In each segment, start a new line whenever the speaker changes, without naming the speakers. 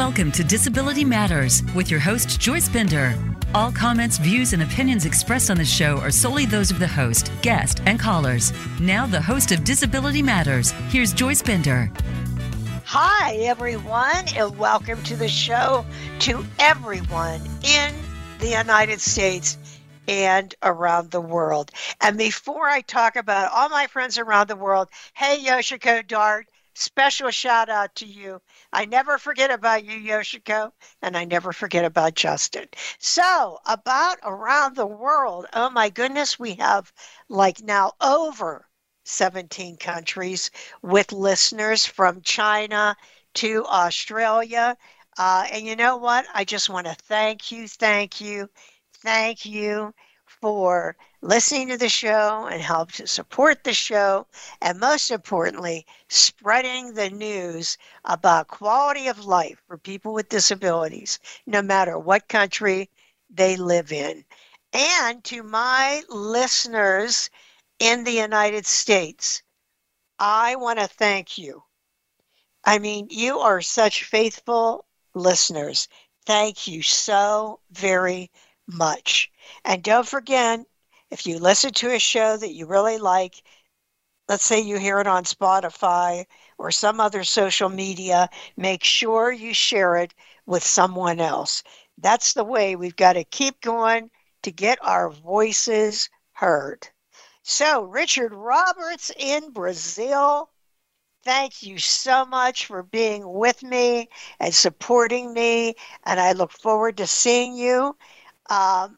Welcome to Disability Matters with your host, Joyce Bender. All comments, views, and opinions expressed on the show are solely those of the host, guest, and callers. Now, the host of Disability Matters, here's Joyce Bender.
Hi, everyone, and welcome to the show to everyone in the United States and around the world. And before I talk about all my friends around the world, hey, Yoshiko Dart, special shout out to you. I never forget about you, Yoshiko, and I never forget about Justin. So, about around the world, oh my goodness, we have like now over 17 countries with listeners from China to Australia. Uh, and you know what? I just want to thank you, thank you, thank you for listening to the show and help to support the show, and most importantly, spreading the news about quality of life for people with disabilities, no matter what country they live in. And to my listeners in the United States, I want to thank you. I mean, you are such faithful listeners. Thank you so very much. And don't forget, if you listen to a show that you really like, let's say you hear it on Spotify or some other social media, make sure you share it with someone else. That's the way we've got to keep going to get our voices heard. So, Richard Roberts in Brazil, thank you so much for being with me and supporting me. And I look forward to seeing you. Um,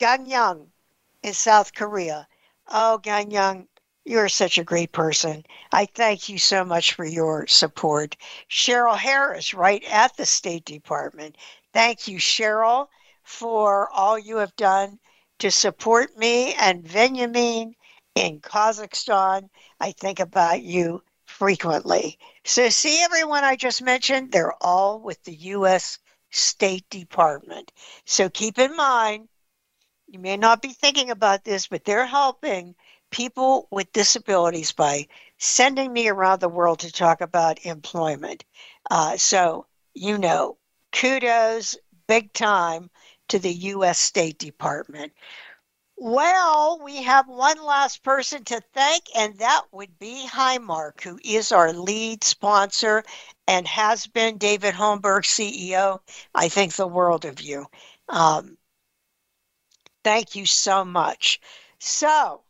Gang Young in South Korea. Oh, Ganyang, you're such a great person. I thank you so much for your support. Cheryl Harris, right at the State Department. Thank you, Cheryl, for all you have done to support me and Benjamin in Kazakhstan. I think about you frequently. So, see everyone I just mentioned, they're all with the U.S. State Department. So, keep in mind, you may not be thinking about this, but they're helping people with disabilities by sending me around the world to talk about employment. Uh, so, you know, kudos big time to the U.S. State Department. Well, we have one last person to thank, and that would be Highmark, who is our lead sponsor and has been David Holmberg, CEO. I think the world of you. Um, Thank you so much. So,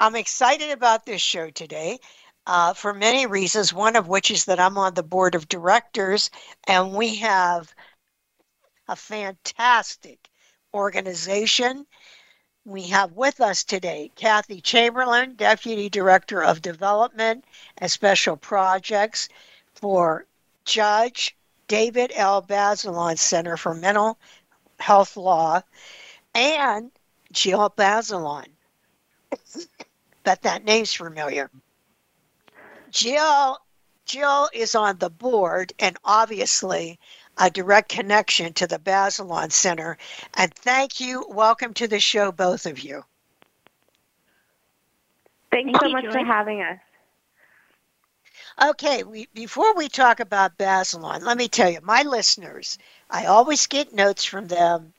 I'm excited about this show today uh, for many reasons, one of which is that I'm on the board of directors and we have a fantastic organization. We have with us today Kathy Chamberlain, Deputy Director of Development and Special Projects for Judge David L. Bazelon Center for Mental Health Law and Jill Bazelon. Bet that name's familiar. Jill Jill is on the board and obviously a direct connection to the Bazelon Center. And thank you. Welcome to the show, both of you.
Thanks so much for having us.
Okay, we, before we talk about Bazelon, let me tell you, my listeners, I always get notes from them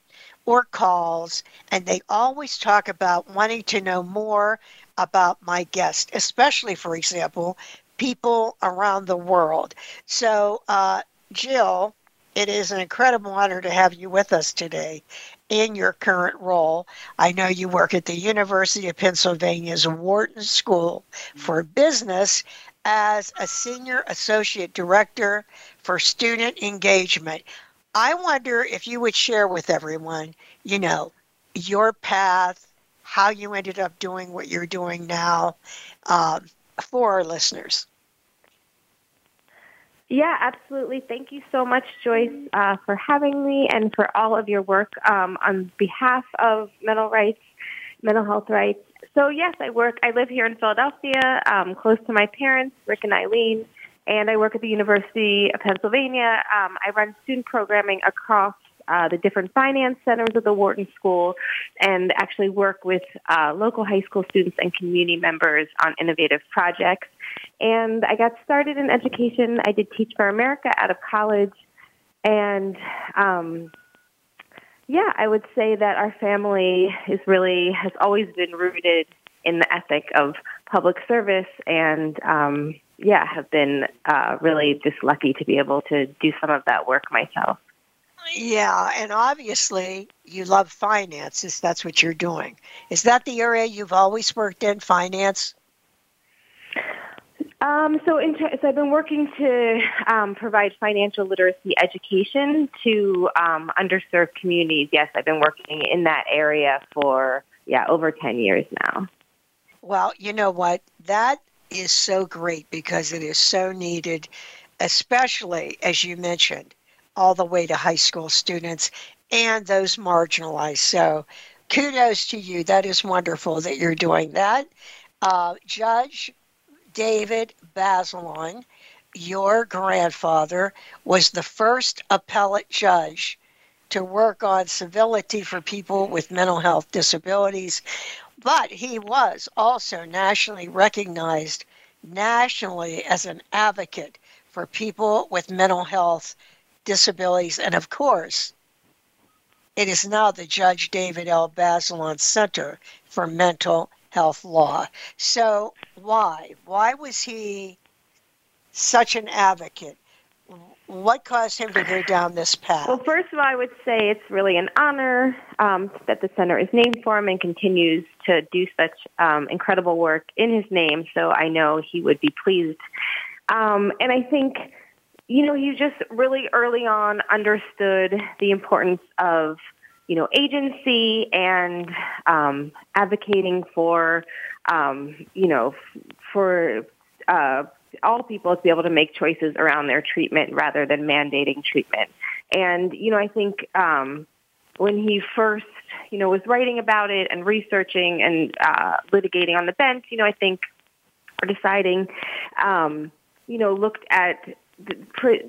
or calls, and they always talk about wanting to know more about my guest, especially, for example, people around the world. So, uh, Jill, it is an incredible honor to have you with us today in your current role. I know you work at the University of Pennsylvania's Wharton School for Business as a senior associate director for student engagement. I wonder if you would share with everyone, you know, your path, how you ended up doing what you're doing now um, for our listeners.
Yeah, absolutely. Thank you so much, Joyce, uh, for having me and for all of your work um, on behalf of mental rights, mental health rights. So yes, I work. I live here in Philadelphia, um, close to my parents, Rick and Eileen and I work at the University of Pennsylvania. Um, I run student programming across uh, the different finance centers of the Wharton School and actually work with uh, local high school students and community members on innovative projects. And I got started in education. I did Teach for America out of college. And um, yeah, I would say that our family is really, has always been rooted in the ethic of public service and um, yeah, have been uh, really just lucky to be able to do some of that work myself.
Yeah, and obviously you love finances. That's what you're doing. Is that the area you've always worked in, finance?
Um, so, so I've been working to um, provide financial literacy education to um, underserved communities. Yes, I've been working in that area for yeah over ten years now.
Well, you know what? That is so great because it is so needed, especially as you mentioned, all the way to high school students and those marginalized. So, kudos to you. That is wonderful that you're doing that. Uh, Judge David Bazelon, your grandfather, was the first appellate judge to work on civility for people with mental health disabilities. But he was also nationally recognized nationally as an advocate for people with mental health disabilities. And of course, it is now the Judge David L. Bazelon Center for Mental Health Law. So, why? Why was he such an advocate what caused him to go down this path?
Well, first of all, I would say it's really an honor um, that the center is named for him and continues to do such um, incredible work in his name. So I know he would be pleased. Um, and I think, you know, he just really early on understood the importance of, you know, agency and um, advocating for, um, you know, for uh, all people to be able to make choices around their treatment rather than mandating treatment. And, you know, I think um, when he first, you know, was writing about it and researching and uh, litigating on the bench, you know, I think, or deciding, um, you know, looked at the,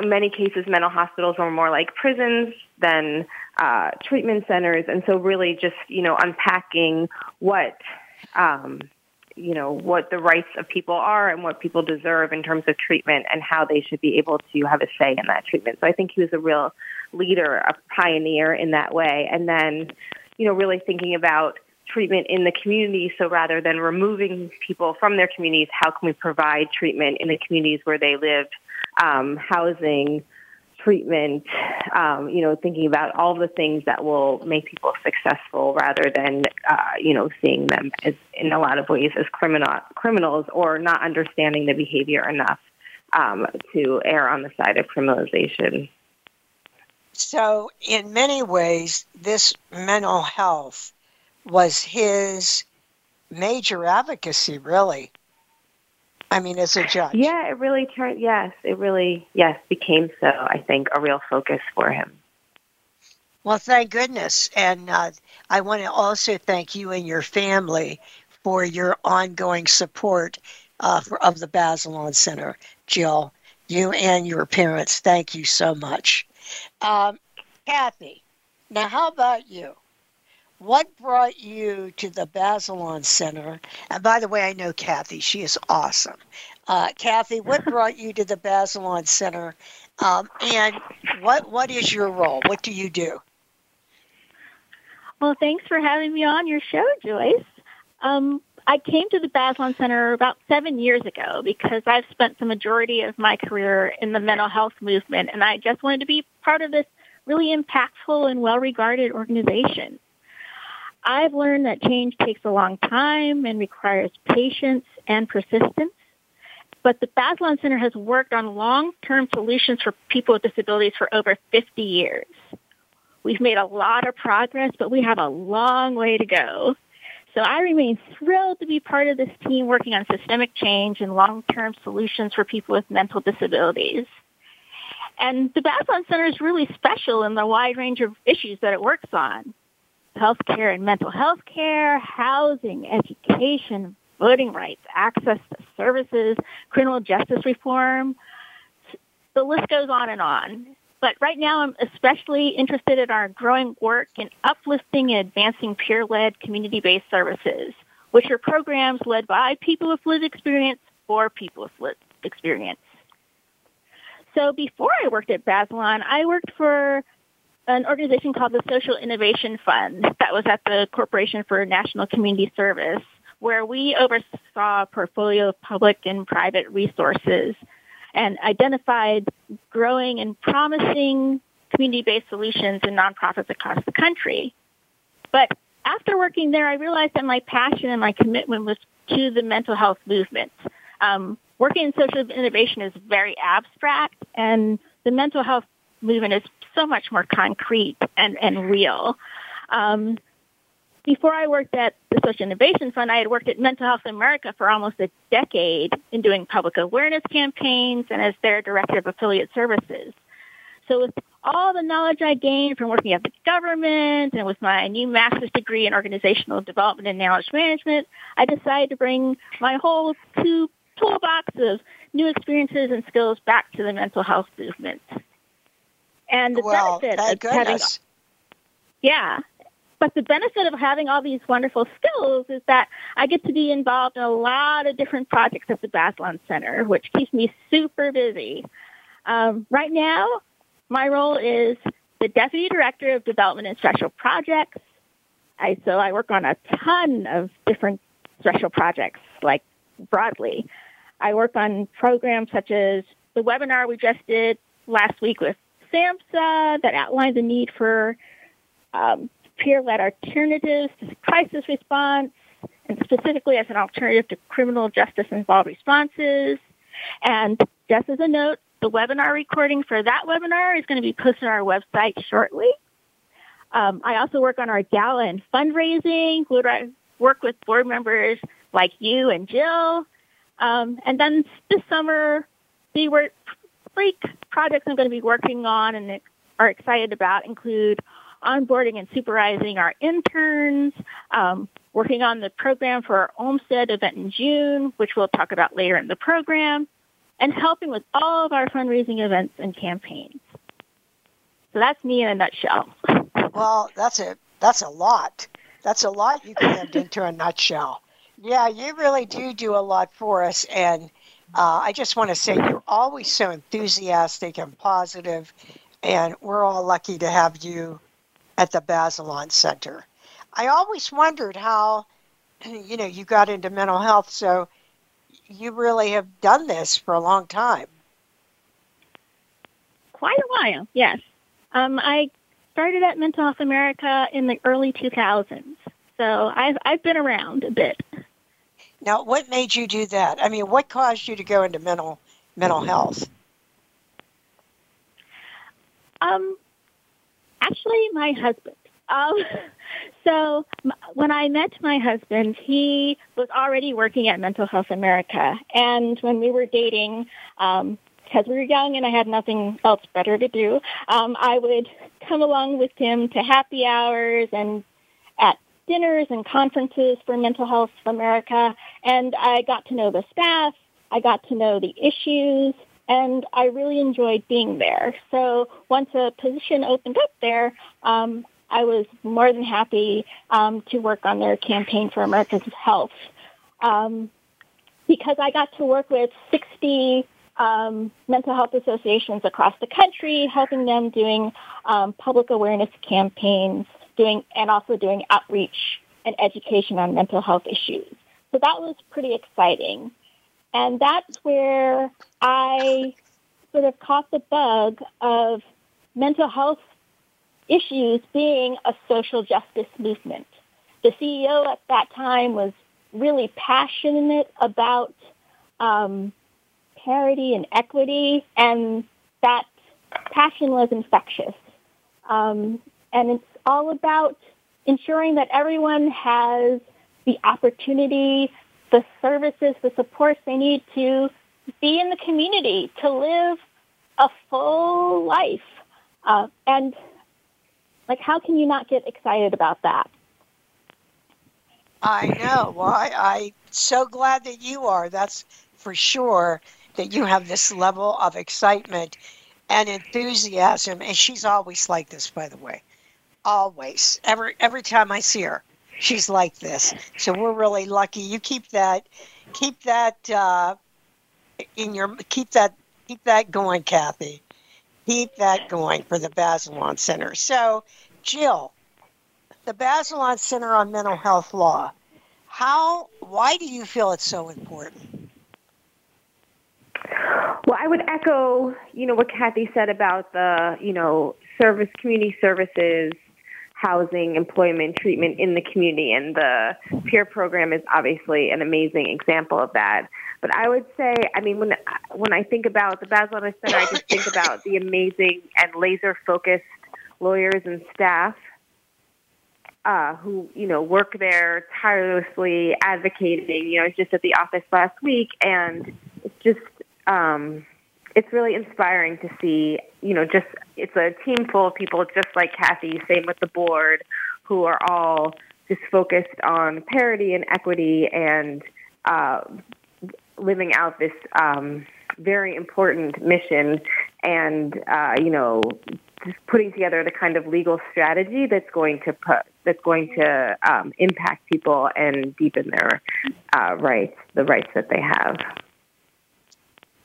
in many cases, mental hospitals are more like prisons than uh, treatment centers, and so really just you know unpacking what um, you know, what the rights of people are and what people deserve in terms of treatment and how they should be able to have a say in that treatment. So I think he was a real leader, a pioneer in that way. And then, you know, really thinking about treatment in the community. So rather than removing people from their communities, how can we provide treatment in the communities where they live, um, housing, treatment, um, you know, thinking about all the things that will make people successful rather than, uh, you know, seeing them as, in a lot of ways as criminal, criminals or not understanding the behavior enough um, to err on the side of criminalization.
So, in many ways, this mental health was his major advocacy, really, I mean, as a judge.
Yeah, it really turned. Yes, it really yes became so. I think a real focus for him.
Well, thank goodness, and uh, I want to also thank you and your family for your ongoing support uh, for, of the Bazelon Center, Jill. You and your parents, thank you so much, um, Kathy. Now, how about you? What brought you to the Bazelon Center? And by the way, I know Kathy. She is awesome. Uh, Kathy, what brought you to the Bazelon Center? Um, and what what is your role? What do you do?
Well, thanks for having me on your show, Joyce. Um, I came to the Bazelon Center about seven years ago because I've spent the majority of my career in the mental health movement, and I just wanted to be part of this really impactful and well-regarded organization. I've learned that change takes a long time and requires patience and persistence. But the Bazelon Center has worked on long-term solutions for people with disabilities for over 50 years. We've made a lot of progress, but we have a long way to go. So I remain thrilled to be part of this team working on systemic change and long-term solutions for people with mental disabilities. And the Bazelon Center is really special in the wide range of issues that it works on health care and mental health care, housing, education, voting rights, access to services, criminal justice reform. The list goes on and on. But right now, I'm especially interested in our growing work in uplifting and advancing peer-led community-based services, which are programs led by people with lived experience for people with lived experience. So before I worked at Bazelon, I worked for an organization called the Social Innovation Fund that was at the Corporation for National Community Service, where we oversaw a portfolio of public and private resources and identified growing and promising community-based solutions in nonprofits across the country. But after working there, I realized that my passion and my commitment was to the mental health movement. Um, working in social innovation is very abstract, and the mental health movement is so much more concrete and, and real. Um, before I worked at the Social Innovation Fund, I had worked at Mental Health America for almost a decade in doing public awareness campaigns and as their director of affiliate services. So with all the knowledge I gained from working at the government and with my new master's degree in organizational development and knowledge management, I decided to bring my whole two toolbox of new experiences and skills back to the mental health movement. And the
well, benefit of
having, yeah. But the benefit of having all these wonderful skills is that I get to be involved in a lot of different projects at the Bazelon Center, which keeps me super busy. Um, right now, my role is the Deputy Director of Development and Special Projects. I, so I work on a ton of different special projects, like broadly. I work on programs such as the webinar we just did last week with SAMHSA that outlined the need for um, peer-led alternatives to crisis response, and specifically as an alternative to criminal justice-involved responses. And just as a note, the webinar recording for that webinar is going to be posted on our website shortly. Um, I also work on our gala and fundraising, where I work with board members like you and Jill. Um, and then this summer, we were projects I'm going to be working on and are excited about include onboarding and supervising our interns, um, working on the program for our Olmsted event in June, which we'll talk about later in the program, and helping with all of our fundraising events and campaigns. So that's me in a nutshell.
Well, that's a that's a lot. That's a lot you crammed into a nutshell. Yeah, you really do do a lot for us, and uh, I just want to say you're always so enthusiastic and positive, and we're all lucky to have you at the Basilon Center. I always wondered how, you know, you got into mental health, so you really have done this for a long time.
Quite a while, yes. Um, I started at Mental Health America in the early 2000s, so I've I've been around a bit.
Now, what made you do that? I mean, what caused you to go into mental mental health?
Um, actually, my husband. Um, so when I met my husband, he was already working at Mental Health America, and when we were dating, um, because we were young and I had nothing else better to do, um, I would come along with him to happy hours and dinners and conferences for Mental Health America, and I got to know the staff. I got to know the issues, and I really enjoyed being there. So once a position opened up there, um, I was more than happy um, to work on their campaign for America's health um, because I got to work with 60 um, mental health associations across the country, helping them doing um, public awareness campaigns doing and also doing outreach and education on mental health issues. So that was pretty exciting. And that's where I sort of caught the bug of mental health issues being a social justice movement. The CEO at that time was really passionate about um, parity and equity, and that passion was infectious. Um, and all about ensuring that everyone has the opportunity, the services, the supports they need to be in the community, to live a full life. Uh, and like, how can you not get excited about that?
I know. Well, I, I'm so glad that you are. That's for sure that you have this level of excitement and enthusiasm. And she's always like this, by the way always. Every every time I see her, she's like this. So we're really lucky. You keep that, keep that uh, in your keep that keep that going, Kathy. Keep that going for the Bazelon Center. So, Jill, the Bazelon Center on Mental Health Law. How? Why do you feel it's so important?
Well, I would echo, you know, what Kathy said about the, you know, service community services housing, employment, treatment in the community. And the peer program is obviously an amazing example of that. But I would say, I mean, when when I think about the Bazelon Center, I just think about the amazing and laser focused lawyers and staff uh, who you know work there tirelessly advocating. You know, I was just at the office last week, and it's just um, it's really inspiring to see, you know, just it's a team full of people just like Kathy, same with the board, who are all just focused on parity and equity and uh, living out this um, very important mission and, uh, you know, just putting together the kind of legal strategy that's going to put that's going to um, impact people and deepen their uh, rights, the rights that they have.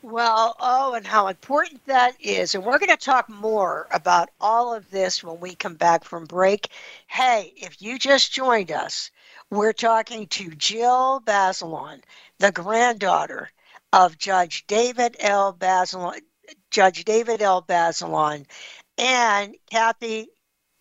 Well, oh, and how important that is. And we're going to talk more about all of this when we come back from break. Hey, if you just joined us, we're talking to Jill Bazelon, the granddaughter of Judge David L. Bazelon, Judge David L. Bazelon, and Kathy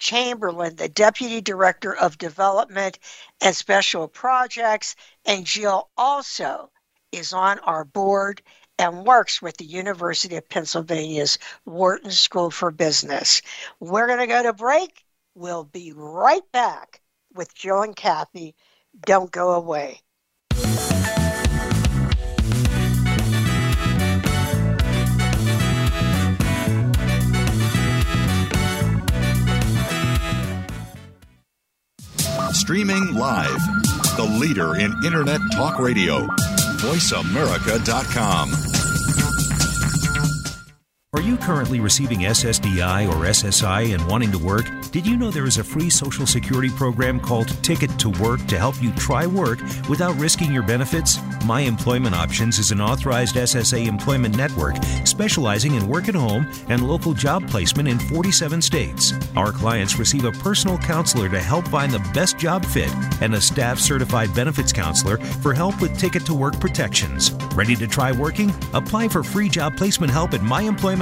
Chamberlain, the Deputy Director of Development and Special Projects. And Jill also is on our board and works with the University of Pennsylvania's Wharton School for Business. We're going to go to break. We'll be right back with Joe and Kathy. Don't go away.
Streaming live, the leader in Internet Talk Radio voiceamerica.com. Are you currently receiving SSDI or SSI and wanting to work? Did you know there is a free Social Security program called Ticket to Work to help you try work without risking your benefits? My Employment Options is an authorized SSA employment network specializing in work at home and local job placement in 47 states. Our clients receive a personal counselor to help find the best job fit and a staff certified benefits counselor for help with Ticket to Work protections. Ready to try working? Apply for free job placement help at My Employment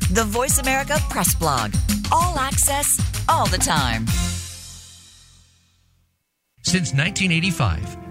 the Voice America Press Blog. All access, all the time.
Since 1985,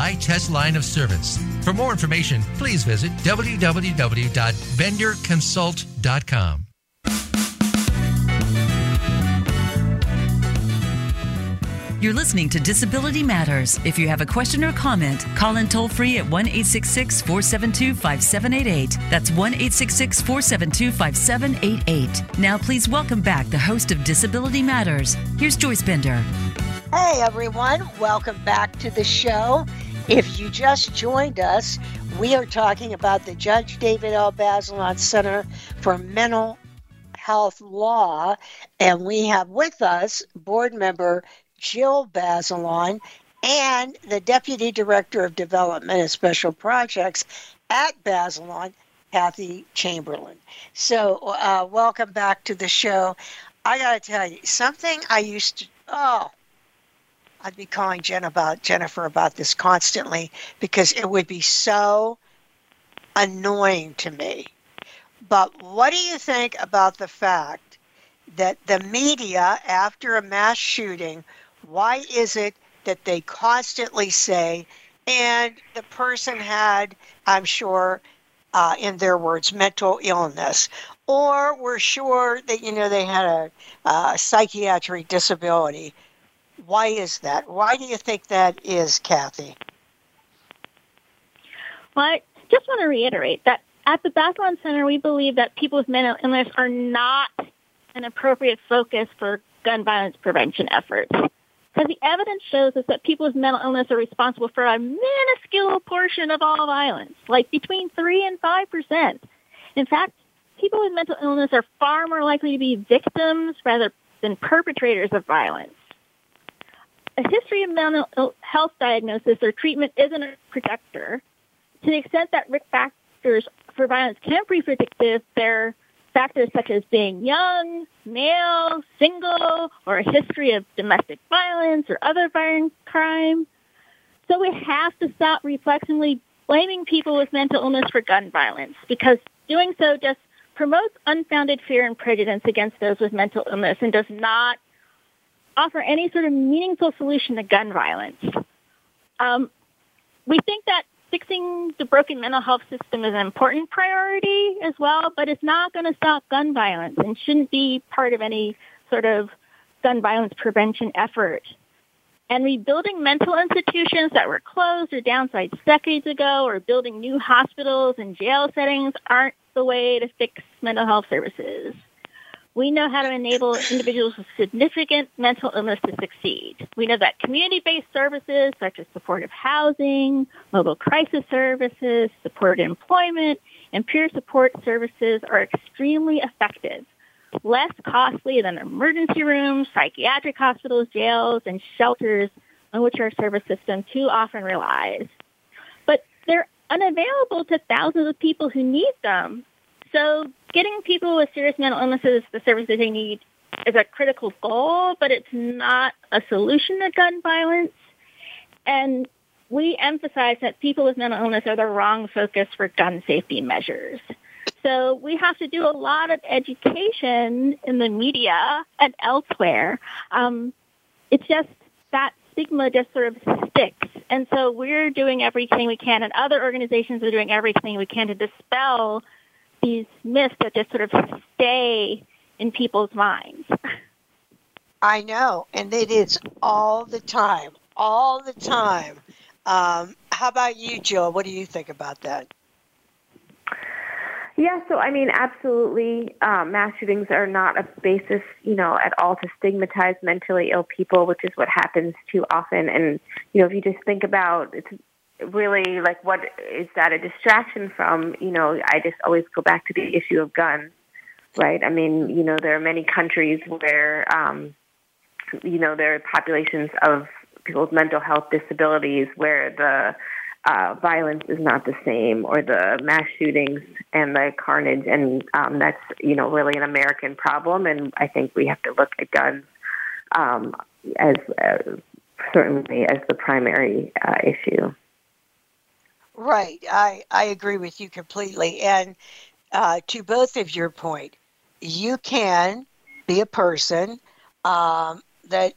high test line of service. For more information, please visit www.benderconsult.com.
You're listening to Disability Matters. If you have a question or comment, call in toll free at 1 866 472 5788. That's 1 866 472 5788. Now, please welcome back the host of Disability Matters. Here's Joyce Bender.
Hey, everyone. Welcome back to the show. If you just joined us, we are talking about the Judge David L. Bazelon Center for Mental Health Law, and we have with us board member Jill Bazelon and the Deputy Director of Development and Special Projects at Bazelon, Kathy Chamberlain. So, uh, welcome back to the show. I got to tell you, something I used to, oh, I'd be calling Jen about Jennifer about this constantly because it would be so annoying to me. But what do you think about the fact that the media, after a mass shooting, why is it that they constantly say, and the person had, I'm sure, uh, in their words, mental illness, or we're sure that you know they had a, a psychiatric disability. Why is that? Why do you think that is, Kathy?
Well, I just want to reiterate that at the Bazelon Center, we believe that people with mental illness are not an appropriate focus for gun violence prevention efforts. Because the evidence shows us that people with mental illness are responsible for a minuscule portion of all violence, like between 3 and 5%. In fact, people with mental illness are far more likely to be victims rather than perpetrators of violence a history of mental health diagnosis or treatment isn't a predictor. To the extent that risk factors for violence can be predictive, there are factors such as being young, male, single, or a history of domestic violence or other violent crime. So we have to stop reflexively blaming people with mental illness for gun violence because doing so just promotes unfounded fear and prejudice against those with mental illness and does not offer any sort of meaningful solution to gun violence. Um, we think that fixing the broken mental health system is an important priority as well, but it's not going to stop gun violence and shouldn't be part of any sort of gun violence prevention effort. And rebuilding mental institutions that were closed or downsized decades ago or building new hospitals and jail settings aren't the way to fix mental health services. We know how to enable individuals with significant mental illness to succeed. We know that community-based services such as supportive housing, mobile crisis services, supported employment, and peer support services are extremely effective, less costly than emergency rooms, psychiatric hospitals, jails, and shelters on which our service system too often relies. But they're unavailable to thousands of people who need them so getting people with serious mental illnesses the services they need is a critical goal, but it's not a solution to gun violence. And we emphasize that people with mental illness are the wrong focus for gun safety measures. So we have to do a lot of education in the media and elsewhere. Um, it's just that stigma just sort of sticks. And so we're doing everything we can, and other organizations are doing everything we can to dispel these myths that just sort of stay in people's minds.
I know, and it is all the time, all the time. Um, how about you, Jill? What do you think about that?
Yeah, so I mean, absolutely, uh, mass shootings are not a basis, you know, at all to stigmatize mentally ill people, which is what happens too often. And you know, if you just think about, it's really like what is that a distraction from you know i just always go back to the issue of guns right i mean you know there are many countries where um you know there are populations of people's mental health disabilities where the uh, violence is not the same or the mass shootings and the carnage and um, that's you know really an american problem and i think we have to look at guns um, as uh, certainly as the primary uh, issue
Right. I, I agree with you completely. And uh, to both of your point, you can be a person um, that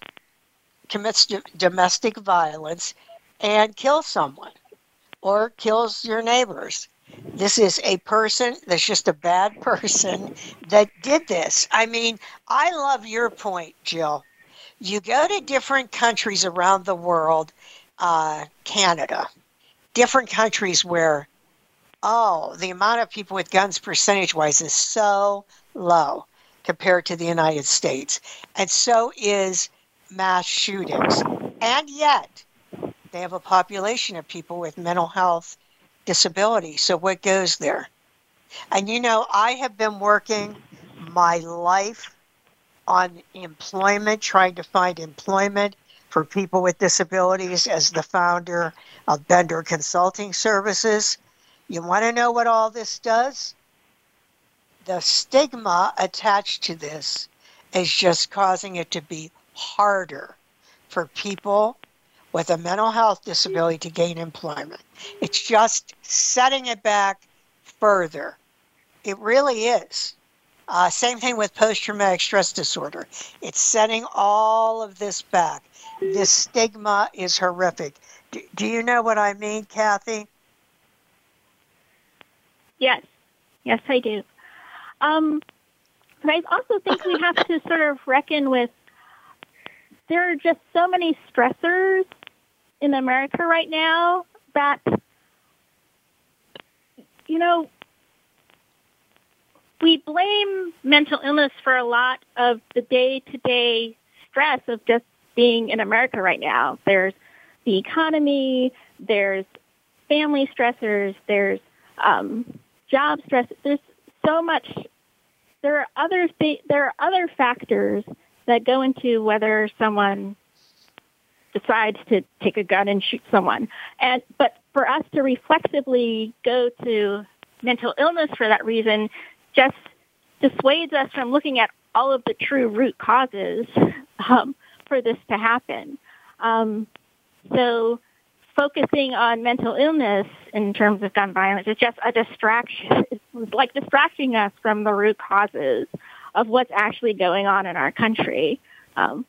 commits d- domestic violence and kills someone or kills your neighbors. This is a person that's just a bad person that did this. I mean, I love your point, Jill. You go to different countries around the world, uh, Canada, different countries where, oh, the amount of people with guns percentage wise is so low compared to the United States. And so is mass shootings. And yet, they have a population of people with mental health disability. So, what goes there? And you know, I have been working my life on employment, trying to find employment for people with disabilities as the founder of Bender Consulting Services. You want to know what all this does? The stigma attached to this is just causing it to be harder for people with a mental health disability to gain employment. It's just setting it back further. It really is. Uh, same thing with post traumatic stress disorder. It's setting all of this back the stigma is horrific. Do, do you know what I mean, Kathy?
Yes, yes, I do. Um, but I also think we have to sort of reckon with there are just so many stressors in America right now that you know we blame mental illness for a lot of the day-to-day stress of just being in America right now. There's the economy, there's family stressors, there's um, job stress. There's so much. There are other th- there are other factors that go into whether someone decides to take a gun and shoot someone. And but for us to reflexively go to mental illness for that reason just dissuades us from looking at all of the true root causes um, for this to happen. Um, so focusing on mental illness in terms of gun violence is just a distraction. It's like distracting us from the root causes of what's actually going on in our country. Um,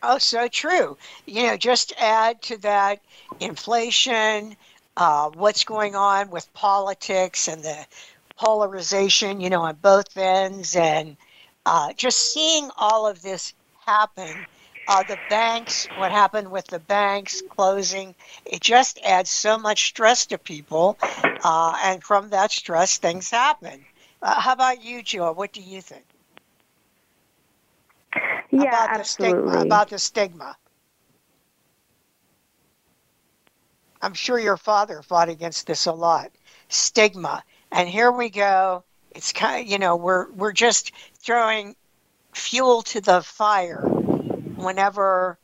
oh, so true. You know, just add to that inflation, uh, what's going on with politics and the polarization, you know, on both ends and – uh, just seeing all of this happen, uh, the banks, what happened with the banks closing, it just adds so much stress to people. Uh, and from that stress, things happen. Uh, how about you, Joe? What do you think?
Yeah, about
absolutely. The stigma, about the stigma. I'm sure your father fought against this a lot. Stigma. And here we go it's kind of, you know, we're we're just throwing fuel to the fire whenever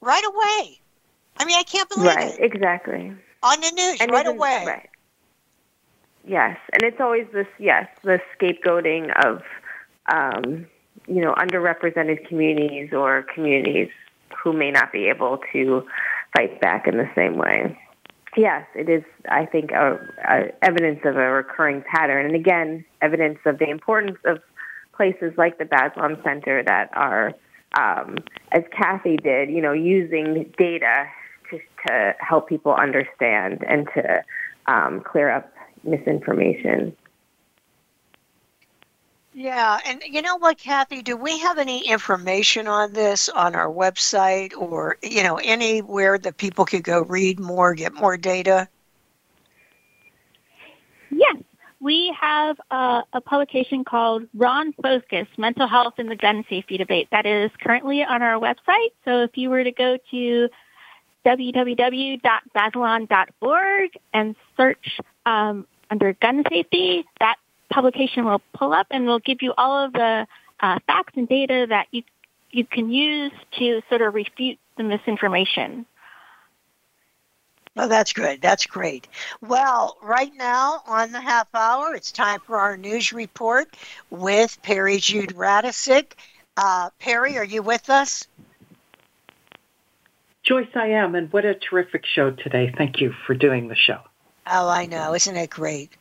right away. I mean, I can't believe
right, it. Right, exactly.
On the news and right away.
Right. Yes, and it's always this yes, the scapegoating of um, you know, underrepresented communities or communities who may not be able to fight back in the same way yes, it is, I think, a, a evidence of a recurring pattern. And again, evidence of the importance of places like the Bazelon Center that are, um, as Kathy did, you know, using data to, to help people understand and to um, clear up misinformation.
Yeah, and you know what, Kathy? Do we have any information on this on our website or you know anywhere that people could go read more, get more data?
Yes, we have a, a publication called Wrong Focus: Mental Health in the Gun Safety Debate that is currently on our website. So if you were to go to www.bazelon.org and search um, under gun safety, that publication will pull up and will give you all of the uh, facts and data that you you can use to sort of refute the misinformation.
Well, oh, that's good. That's great. Well, right now on the half hour, it's time for our news report with Peri Jude Radecic. Uh, Perry, are you with us?
Joyce, I am, and what a terrific show today. Thank you for doing the show.
Oh, I know. Isn't it great?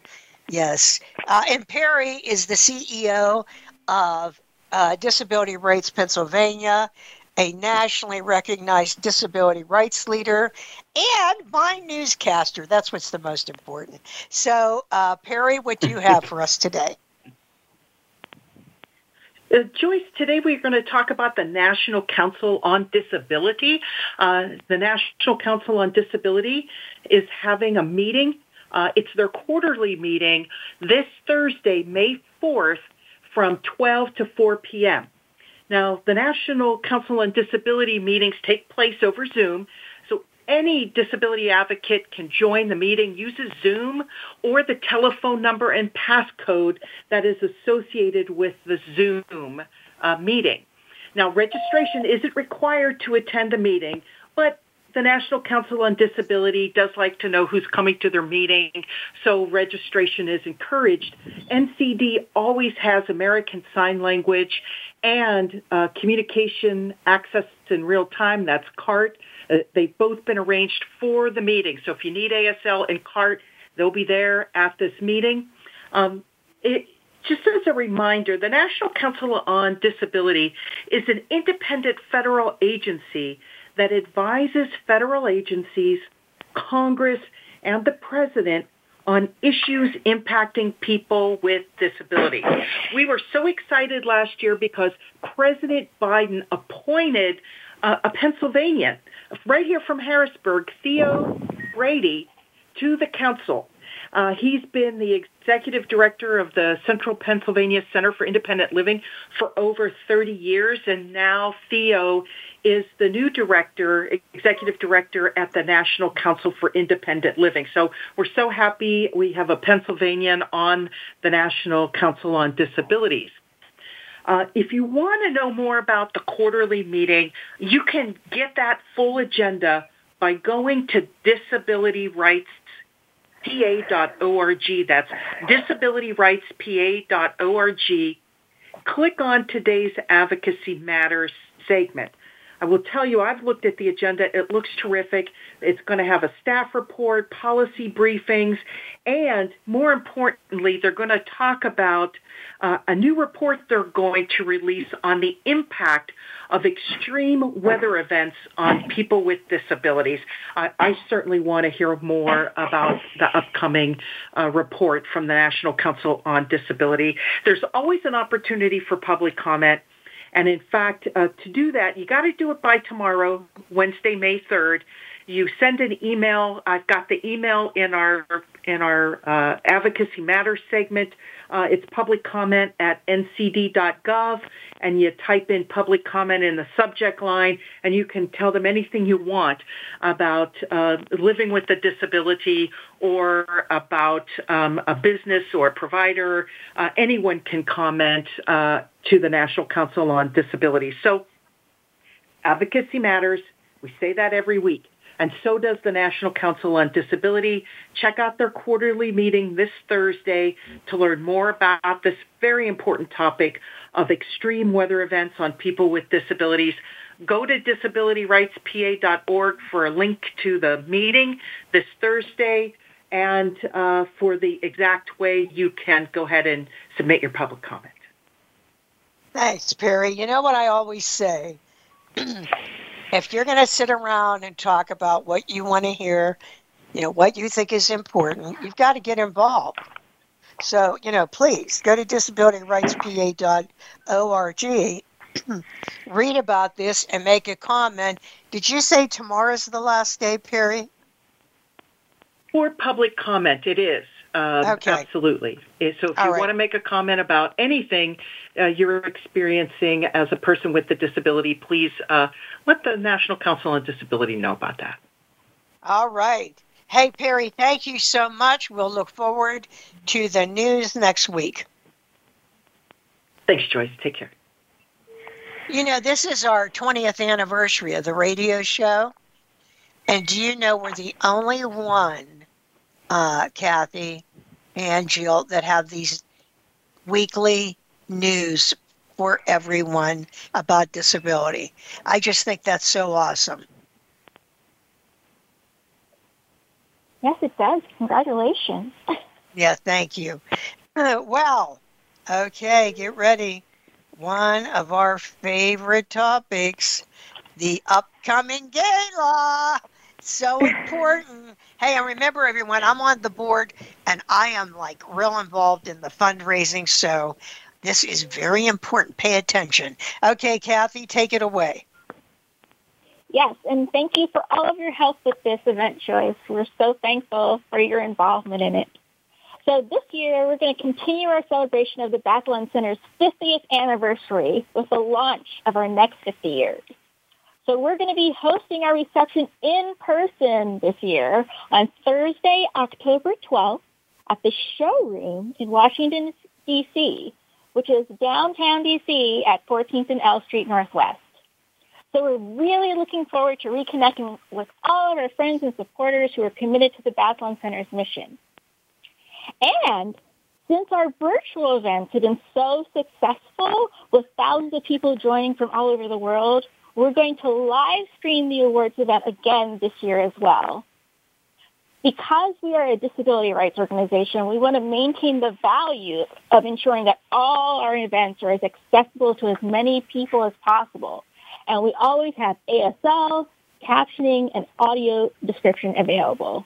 Yes. Uh, and Peri is the CEO of uh, Disability Rights Pennsylvania, a nationally recognized disability rights leader, and my newscaster. That's what's the most important. So, uh, Peri, what do you have for us today?
Uh, Joyce, today we're going to talk about the National Council on Disability. Uh, the National Council on Disability is having a meeting uh, it's their quarterly meeting this Thursday, May 4th, from 12 to 4 p.m. Now, the National Council on Disability meetings take place over Zoom, so any disability advocate can join the meeting, uses Zoom or the telephone number and passcode that is associated with the Zoom uh, meeting. Now, registration isn't required to attend the meeting, but the National Council on Disability does like to know who's coming to their meeting, so registration is encouraged. NCD always has American Sign Language and uh, Communication Access in Real Time, that's CART. Uh, they've both been arranged for the meeting. So if you need ASL and CART, they'll be there at this meeting. Um, it, just as a reminder, the National Council on Disability is an independent federal agency that advises federal agencies, Congress, and the President on issues impacting people with disabilities. We were so excited last year because President Biden appointed uh, a Pennsylvanian right here from Harrisburg, Theo Braddy, to the council. Uh, he's been the executive director of the Central Pennsylvania Center for Independent Living for over 30 years, and now Theo is the new director, executive director at the National Council for Independent Living. So we're so happy we have a Pennsylvanian on the National Council on Disabilities. Uh, if you want to know more about the quarterly meeting, you can get that full agenda by going to disabilityrightspa.org. That's disabilityrightspa.org. Click on today's Advocacy Matters segment. I will tell you, I've looked at the agenda. It looks terrific. It's going to have a staff report, policy briefings, and more importantly, they're going to talk about uh, a new report they're going to release on the impact of extreme weather events on people with disabilities. I, I certainly want to hear more about the upcoming uh, report from the National Council on Disability. There's always an opportunity for public comment. And in fact, uh, to do that, you got to do it by tomorrow, Wednesday, May 3rd. You send an email. I've got the email in our in our uh, Advocacy Matters segment. Uh, it's public comment at ncd.gov, and you type in public comment in the subject line, and you can tell them anything you want about uh, living with a disability or about um, a business or a provider. Uh, anyone can comment uh, to the National Council on Disability. So advocacy matters. We say that every week and so does the National Council on Disability. Check out their quarterly meeting this Thursday to learn more about this very important topic of extreme weather events on people with disabilities. Go to disabilityrightspa.org for a link to the meeting this Thursday and uh, for the exact way you can go ahead and submit your public comment.
Thanks, Perry. You know what I always say? if you're going to sit around and talk about what you want to hear, you know, what you think is important, you've got to get involved. So, you know, please go to disabilityrightspa.org, read about this, and make a comment. Did you say tomorrow's the last day, Perry?
For public comment, it is. Uh, okay. Absolutely. So if All you right. want to make a comment about anything, uh, you're experiencing as a person with a disability, please uh, let the National Council on Disability know about that.
All right. Hey, Peri, thank you so much. We'll look forward to the news next week.
Thanks, Joyce. Take care.
You know, this is our 20th anniversary of the radio show. And do you know we're the only one, uh, Kathy and Jill, that have these weekly news for everyone about disability. I just think that's so awesome.
Yes, it does. Congratulations.
yeah, thank you. Uh, well, okay, get ready. One of our favorite topics the upcoming gala. So important. hey, and remember, everyone, I'm on the board and I am like real involved in the fundraising. So this is very important. Pay attention. Okay, Kathy, take it away.
Yes, and thank you for all of your help with this event, Joyce. We're so thankful for your involvement in it. So this year, we're going to continue our celebration of the Bazelon Center's 50th anniversary with the launch of our next 50 years. So we're going to be hosting our reception in person this year on Thursday, October 12th at the showroom in Washington, D.C which is downtown DC at 14th and L Street Northwest. So we're really looking forward to reconnecting with all of our friends and supporters who are committed to the Bazelon Center's mission. And since our virtual events have been so successful with thousands of people joining from all over the world, we're going to live stream the awards event again this year as well because we are a disability rights organization, we want to maintain the value of ensuring that all our events are as accessible to as many people as possible. And we always have ASL, captioning, and audio description available.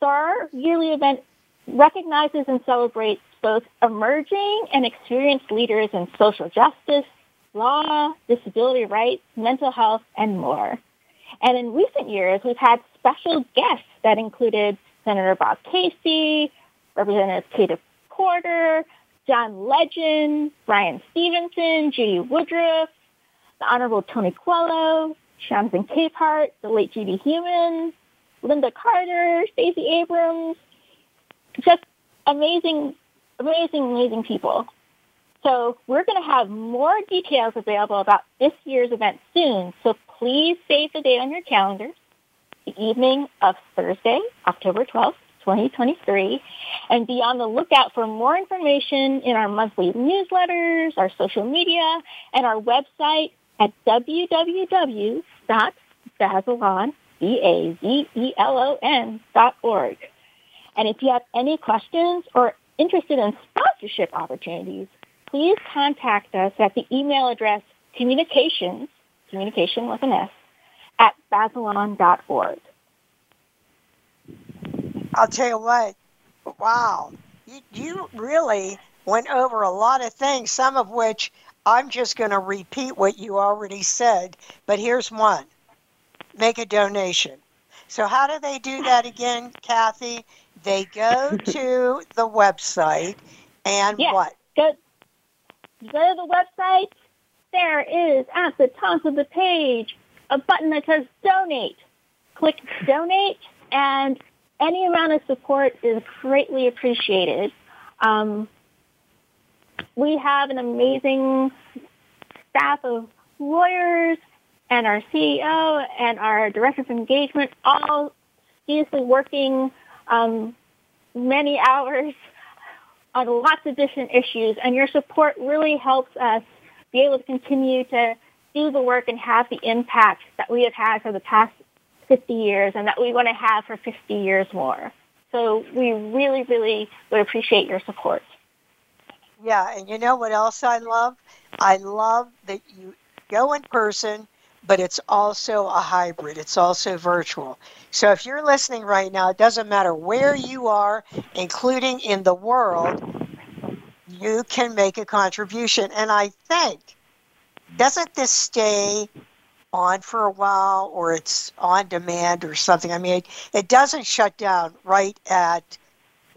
So our yearly event recognizes and celebrates both emerging and experienced leaders in social justice, law, disability rights, mental health, and more. And in recent years, we've had special guests that included Senator Bob Casey, Representative Kate Porter, John Legend, Bryan Stevenson, Judy Woodruff, the Honorable Tony Coelho, Jonathan Capehart, the late Judy Heumann, Lynda Carter, Stacey Abrams, just amazing, amazing, amazing people. So we're going to have more details available about this year's event soon. So please save the date on your calendars the evening of Thursday, October 12th, 2023. And be on the lookout for more information in our monthly newsletters, our social media, and our website at www.bazelon, dot org. And if you have any questions or interested in sponsorship opportunities, please contact us at the email address communications, communication with an S, at Bazelon.org. I'll
tell you what, wow, you, you really went over a lot of things, some of which I'm just going to repeat what you already said, but here's one make a donation. So, how do they do that again, Kathy? They go to the website and what?
Go, go to the website. There is at the top of the page a button that says donate. Click donate, and any amount of support is greatly appreciated. Um, we have an amazing staff of lawyers and our CEO and our director of engagement all seriously working um, many hours on lots of different issues, and your support really helps us be able to continue to do the work and have the impact that we have had for the past 50 years and that we want to have for 50 years more. So we really, really would appreciate your support.
Yeah, and you know what else I love? I love that you go in person, but it's also a hybrid, it's also virtual. So if you're listening right now, it doesn't matter where you are, including in the world, you can make a contribution. And I think doesn't this stay on for a while or it's on demand or something? I mean, it, it doesn't shut down right at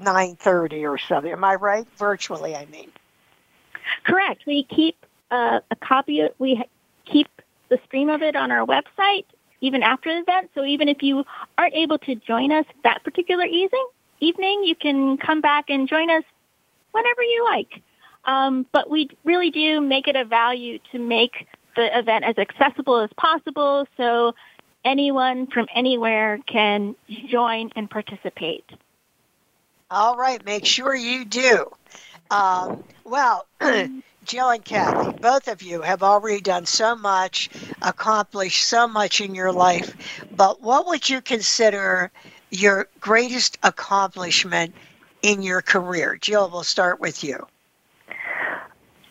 9.30 or something. Am I right? Virtually, I mean.
Correct. We keep uh, a copy. Of, we keep the stream of it on our website even after the event. So even if you aren't able to join us that particular evening, evening, you can come back and join us whenever you like. Um, but we really do make it a value to make the event as accessible as possible so anyone from anywhere can join and participate.
All right, make sure you do. Um, well, Jill and Kathy, both of you have already done so much, accomplished so much in your life, but what would you consider your greatest accomplishment in your career? Jill, we'll start with you.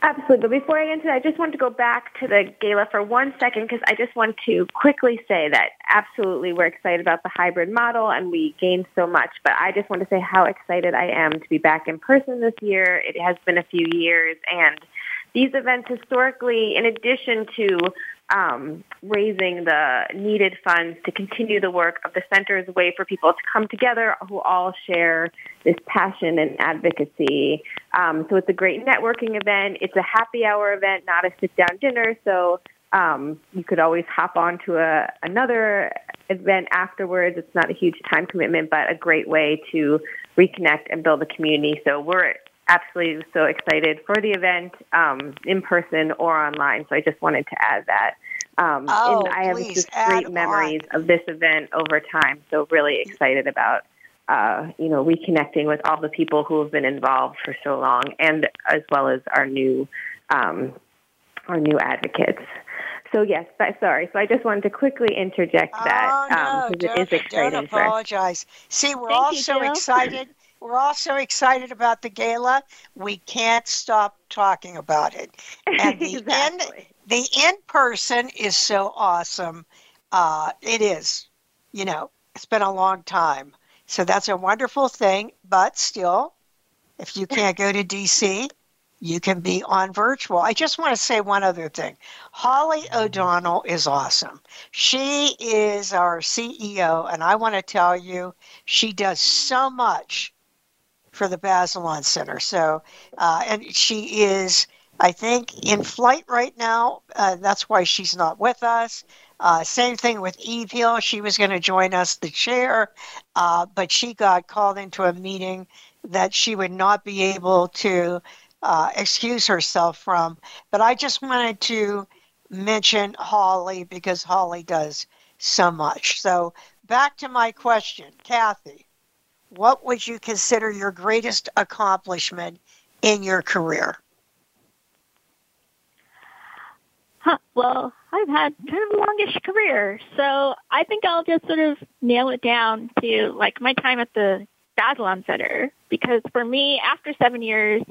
Absolutely. But before I get into that, I just want to go back to the gala for one second because I just want to quickly say that absolutely we're excited about the hybrid model and we gained so much. But I just want to say how excited I am to be back in person this year. It has been a few years and these events historically, in addition to um, raising the needed funds to continue the work of the center is a way for people to come together who all share this passion and advocacy. Um, so it's a great networking event. It's a happy hour event, not a sit down dinner. So um, you could always hop on to a, another event afterwards. It's not a huge time commitment, but a great way to reconnect and build a community. So we're absolutely so excited for the event um, in person or online. So I just wanted to add that.
Um, oh, and
I have
just
great memories on. of this event over time. So really excited about, uh, you know, reconnecting with all the people who have been involved for so long and as well as our new, um, our new advocates. So yes, but sorry. So I just wanted to quickly interject that oh,
um, no, um, it is exciting. Don't apologize. For... See, we're Thank all you, so Jill. excited. We're all so excited about the gala, we can't stop talking about it. And the exactly. in the in person is so awesome. Uh, it is, you know, it's been a long time. So that's a wonderful thing. But still, if you can't go to DC, you can be on virtual. I just want to say one other thing. Holly O'Donnell is awesome. She is our CEO, and I want to tell you, she does so much for the Bazelon Center. So, uh, and she is, I think, in flight right now. Uh, that's why she's not with us. Uh, same thing with Eve Hill. She was going to join us, the chair, uh, but she got called into a meeting that she would not be able to uh, excuse herself from. But I just wanted to mention Holly because Holly does so much. So, back to my question, Kathy what would you consider your greatest accomplishment in your career?
Huh, well, I've had kind of a longish career, so I think I'll just sort of nail it down to like my time at the Bazelon Center because for me, after seven years,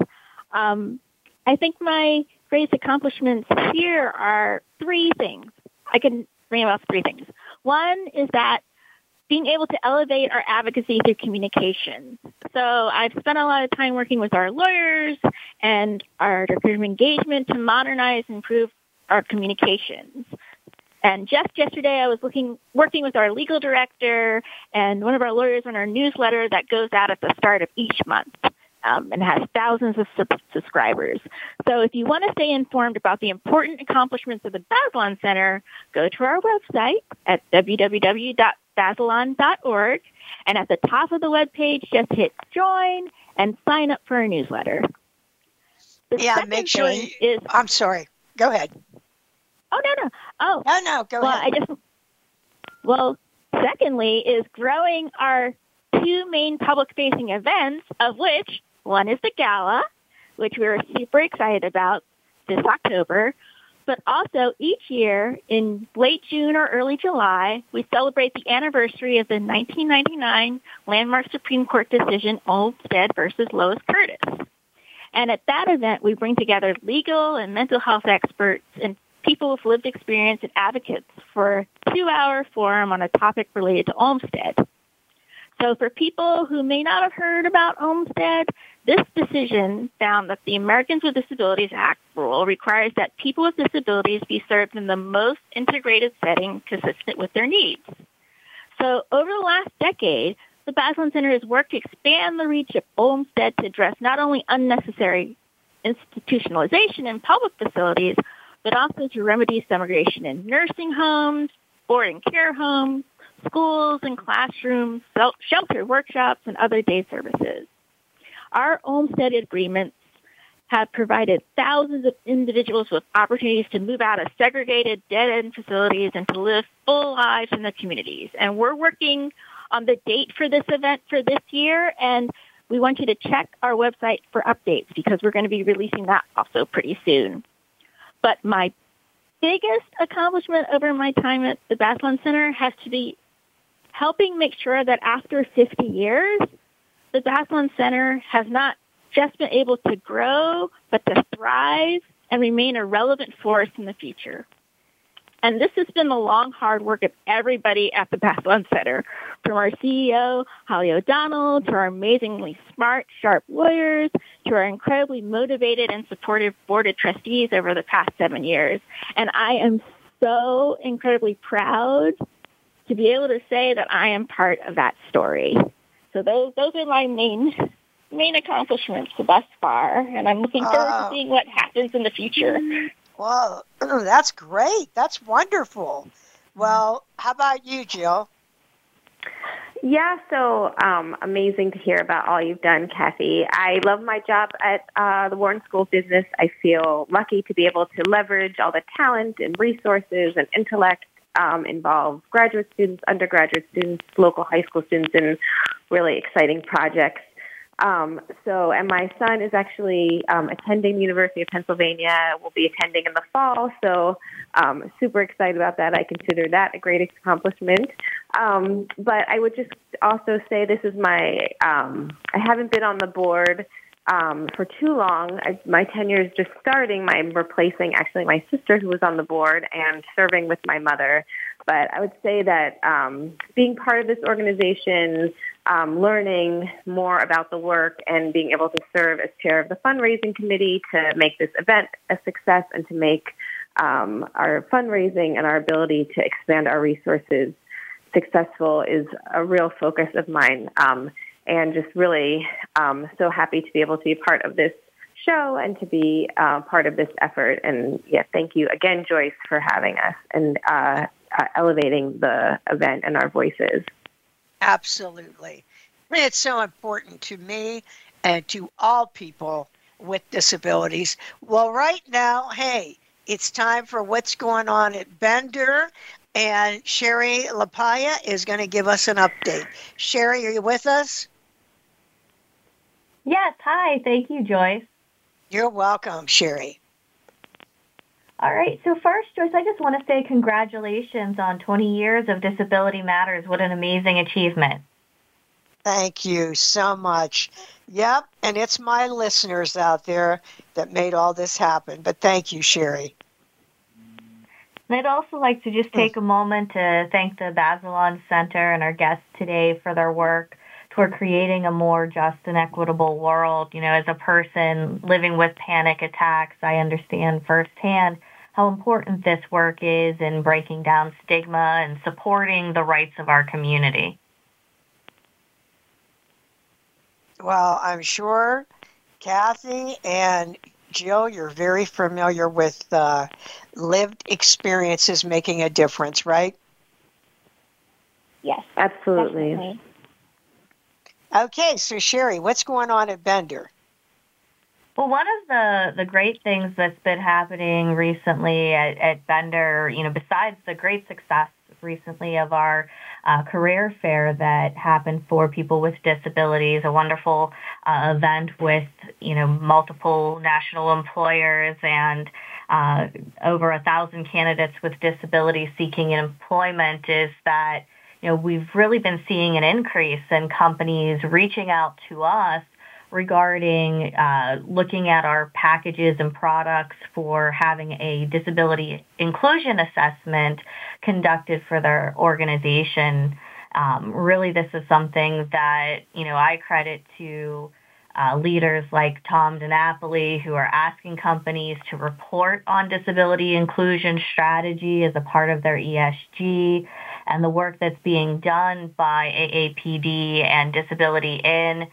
um, I think my greatest accomplishments here are three things. I can name off three things. One is that being able to elevate our advocacy through communication. So I've spent a lot of time working with our lawyers and our of engagement to modernize and improve our communications. And just yesterday, I was looking, working with our legal director and one of our lawyers on our newsletter that goes out at the start of each month um, and has thousands of subscribers. So if you want to stay informed about the important accomplishments of the Bazelon Center, go to our website at www.bazelon.org and at the top of the webpage just hit join and sign up for our newsletter.
The yeah, make sure you, is, I'm sorry. Go ahead. Oh no
no. Oh. No
no, go well, ahead. I just
Well, secondly is growing our two main public facing events of which one is the gala, which we are super excited about this October, but also each year in late June or early July, we celebrate the anniversary of the 1999 landmark Supreme Court decision Olmstead versus Lois Curtis. And at that event, we bring together legal and mental health experts and people with lived experience and advocates for a two-hour forum on a topic related to Olmstead. So for people who may not have heard about Olmstead, this decision found that the Americans with Disabilities Act rule requires that people with disabilities be served in the most integrated setting consistent with their needs. So over the last decade, the Bazelon Center has worked to expand the reach of Olmstead to address not only unnecessary institutionalization in public facilities, but also to remedy segregation in nursing homes, boarding care homes, schools and classrooms, shelter workshops, and other day services. Our Olmstead agreements have provided thousands of individuals with opportunities to move out of segregated, dead-end facilities and to live full lives in the communities. And we're working on the date for this event for this year, and we want you to check our website for updates because we're going to be releasing that also pretty soon. But my biggest accomplishment over my time at the Bazelon Center has to be helping make sure that after 50 years, the Bazelon Center has not just been able to grow, but to thrive and remain a relevant force in the future. And this has been the long, hard work of everybody at the Bazelon Center, from our CEO, Holly O'Donnell, to our amazingly smart, sharp lawyers, to our incredibly motivated and supportive board of trustees over the past seven years. And I am so incredibly proud to be able to say that I am part of that story. So those those are my main main accomplishments thus far, and I'm looking forward uh, to seeing what happens in the future.
Well, that's great. That's wonderful. Well, how about you, Jill?
Yeah, so um, amazing to hear about all you've done, Kathy. I love my job at uh, the Warren School of Business. I feel lucky to be able to leverage all the talent and resources and intellect um, involve graduate students, undergraduate students, local high school students in really exciting projects. Um, so, and my son is actually um, attending the University of Pennsylvania. Will be attending in the fall, so um, super excited about that. I consider that a great accomplishment. Um, but I would just also say this is my. Um, I haven't been on the board um, for too long. I, my tenure is just starting. I'm replacing actually my sister who was on the board and serving with my mother. But I would say that um, being part of this organization, um, learning more about the work, and being able to serve as chair of the fundraising committee to make this event a success and to make um, our fundraising and our ability to expand our resources successful is a real focus of mine. Um, and just really um, so happy to be able to be part of this show and to be uh, part of this effort. And yeah, thank you again, Joyce, for having us and uh, uh, elevating the event and our voices.
Absolutely. It's so important to me and to all people with disabilities. Well, right now, hey, it's time for what's going on at Bender. And Sherry Lapaglia is going to give us an update. Sherry, are you with us?
Yes, hi. Thank you, Joyce.
You're welcome, Sherry.
All right, so first, Joyce, I just want to say congratulations on 20 years of Disability Matters. What an amazing achievement.
Thank you so much. Yep, and it's my listeners out there that made all this happen, but thank you, Sherry.
And I'd also like to just hmm. take a moment to thank the Bazelon Center and our guests today for their work for creating a more just and equitable world. You know, as a person living with panic attacks, I understand firsthand how important this work is in breaking down stigma and supporting the rights of our community.
Well, I'm sure Kathy and Jill, you're very familiar with uh, lived experiences making a difference, right?
Yes, absolutely. Definitely.
Okay, so Sherry, what's going on at Bender?
Well, one of the, the great things that's been happening recently at, at Bender, you know, besides the great success recently of our uh, career fair that happened for people with disabilities, a wonderful uh, event with, you know, multiple national employers and uh, over a thousand candidates with disabilities seeking employment is that – you know, we've really been seeing an increase in companies reaching out to us regarding uh, looking at our packages and products for having a disability inclusion assessment conducted for their organization. Um, really, this is something that you know I credit to uh, leaders like Tom DiNapoli, who are asking companies to report on disability inclusion strategy as a part of their ESG and the work that's being done by AAPD and Disability In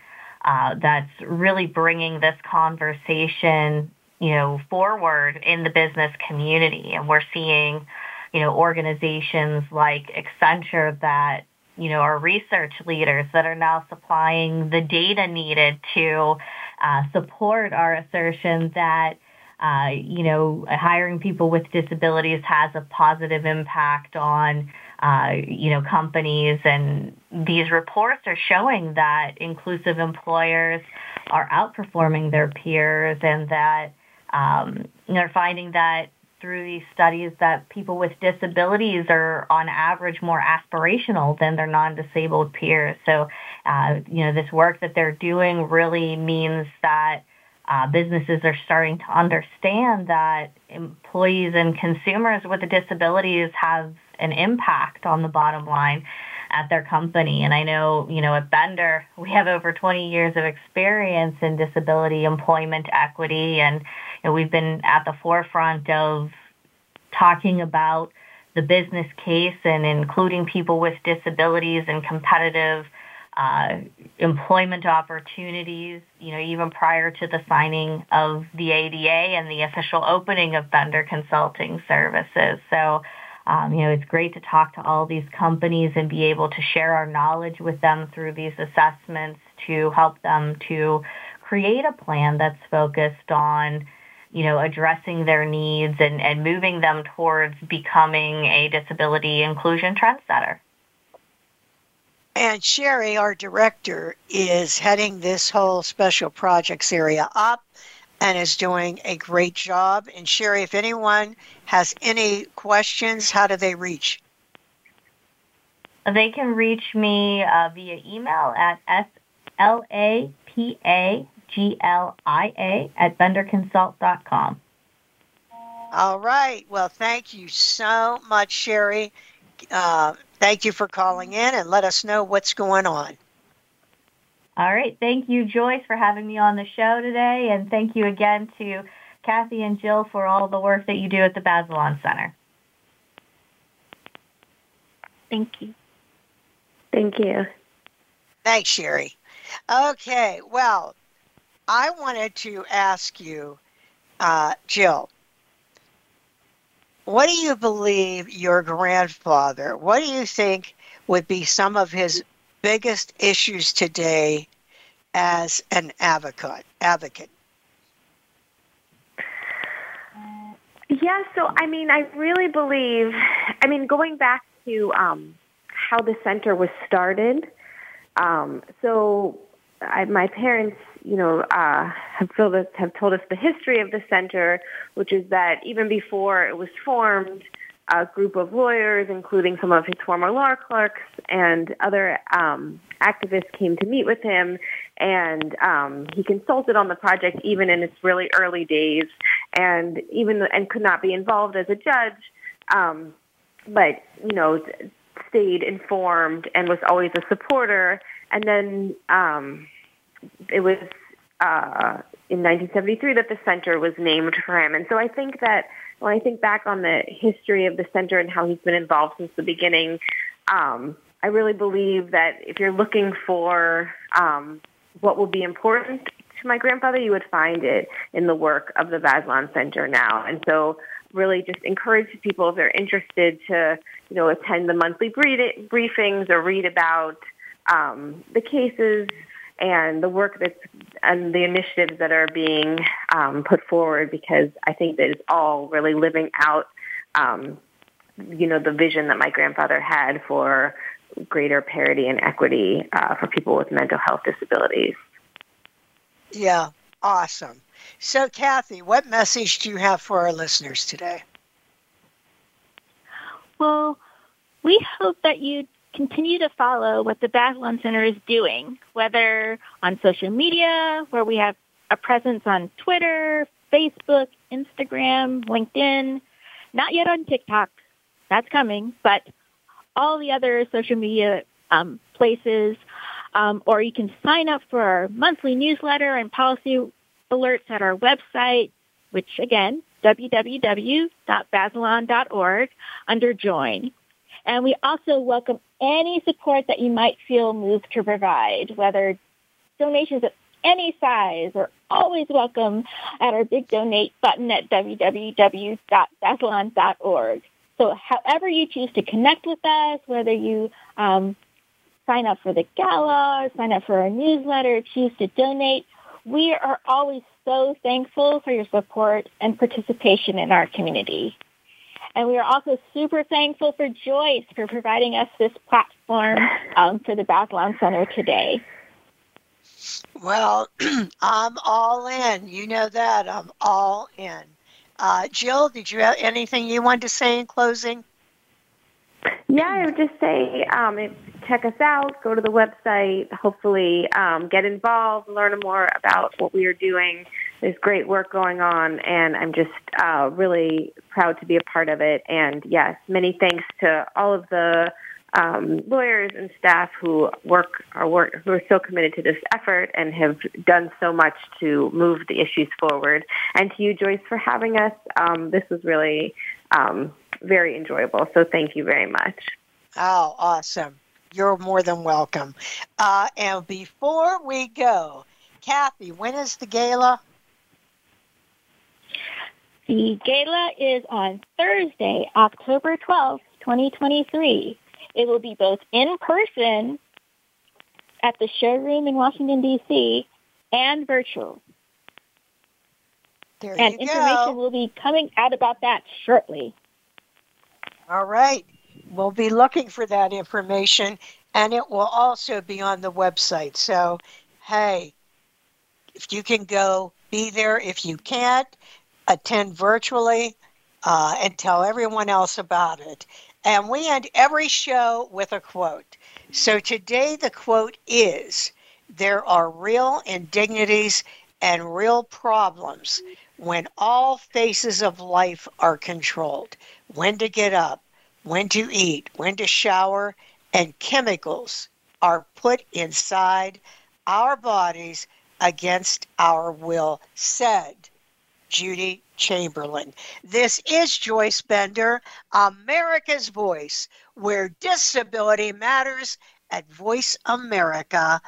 uh, that's really bringing this conversation, you know, forward in the business community. And we're seeing, you know, organizations like Accenture that, you know, are research leaders that are now supplying the data needed to uh, support our assertion that, uh, you know, hiring people with disabilities has a positive impact on uh, you know, companies. And these reports are showing that inclusive employers are outperforming their peers and that um, they're finding that through these studies that people with disabilities are on average more aspirational than their non-disabled peers. So, uh, you know, this work that they're doing really means that uh, businesses are starting to understand that employees and consumers with disabilities have an impact on the bottom line at their company. And I know, you know, at Bender, we have over 20 years of experience in disability employment equity, and you know, we've been at the forefront of talking about the business case and including people with disabilities and competitive uh, employment opportunities, you know, even prior to the signing of the ADA and the official opening of Bender Consulting Services. So, um, you know, it's great to talk to all these companies and be able to share our knowledge with them through these assessments to help them to create a plan that's focused on, you know, addressing their needs and, and moving them towards becoming a disability inclusion trendsetter.
And Sherry, our director, is heading this whole special projects area up and is doing a great job. And Sherry, if anyone has any questions, how do they reach?
They can reach me uh, via email at slapaglia at benderconsult.com.
All right. Well, thank you so much, Sherry. Uh, thank you for calling in and let us know what's going on.
All right. Thank you, Joyce, for having me on the show today. And thank you again to Kathy and Jill for all the work that you do at the Bazelon Center.
Thank you.
Thank you.
Thanks, Sherry. Okay. Well, I wanted to ask you, uh, Jill, what do you believe your grandfather, what do you think would be some of his biggest issues today as an advocate? Advocate.
Yeah, so I mean, I really believe. I mean, going back to um, how the center was started. Um, so, I, my parents, you know, uh, have told us have told us the history of the center, which is that even before it was formed, a group of lawyers, including some of his former law clerks and other um, activists, came to meet with him, and um, he consulted on the project even in its really early days, and even and could not be involved as a judge, um, but you know stayed informed and was always a supporter. And then um, it was uh, in 1973 that the center was named for him, and so I think that when I think back on the history of the center and how he's been involved since the beginning, um, I really believe that if you're looking for um, what will be important to my grandfather, you would find it in the work of the Bazelon Center now. And so really just encourage people if they're interested to, you know, attend the monthly briefings or read about um, the cases and the work that's and the initiatives that are being um, put forward because I think that it's all really living out, um, you know, the vision that my grandfather had for greater parity and equity uh, for people with mental health disabilities.
Yeah, awesome. So, Kathy, what message do you have for our listeners today?
Well, we hope that you continue to follow what the Bazelon Center is doing, whether on social media, where we have a presence on Twitter, Facebook, Instagram, LinkedIn, not yet on TikTok. That's coming, but all the other social media um, places, um, or you can sign up for our monthly newsletter and policy alerts at our website, which again, www.bazelon.org under join. And we also welcome any support that you might feel moved to provide, whether donations of any size are always welcome at our big donate button at www.bazelon.org. So however you choose to connect with us, whether you um, sign up for the gala, sign up for our newsletter, choose to donate, we are always so thankful for your support and participation in our community. And we are also super thankful for Joyce for providing us this platform um, for the Background Center today.
Well, I'm all in. You know that. I'm all in. Uh, Jill, did you have anything you wanted to say in closing?
Yeah, I would just say um, check us out, go to the website, hopefully um, get involved, learn more about what we are doing there's great work going on, and I'm just uh, really proud to be a part of it. And yes, many thanks to all of the um, lawyers and staff who work are work, who are so committed to this effort and have done so much to move the issues forward. And to you, Joyce, for having us. Um, this was really um, very enjoyable. So thank you very much.
Oh, awesome! You're more than welcome. Uh, and before we go, Kathy, when is the gala?
The gala is on Thursday, October 12th, 2023. It will be both in person at the showroom in Washington, D.C. and virtual.
There
and information go. will be coming out about that shortly.
All right. We'll be looking for that information and it will also be on the website. So, hey, if you can go, be there. If you can't, attend virtually, uh, and tell everyone else about it. And we end every show with a quote. So today the quote is There are real indignities and real problems when all faces of life are controlled when to get up, when to eat, when to shower, and chemicals are put inside our bodies against our will, said Judi Chamberlin. This is Joyce Bender, America's Voice, where disability matters at voiceamerica.com.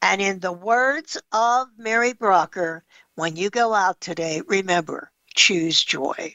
And in the words of Mary Brocker, when you go out today, remember, choose joy.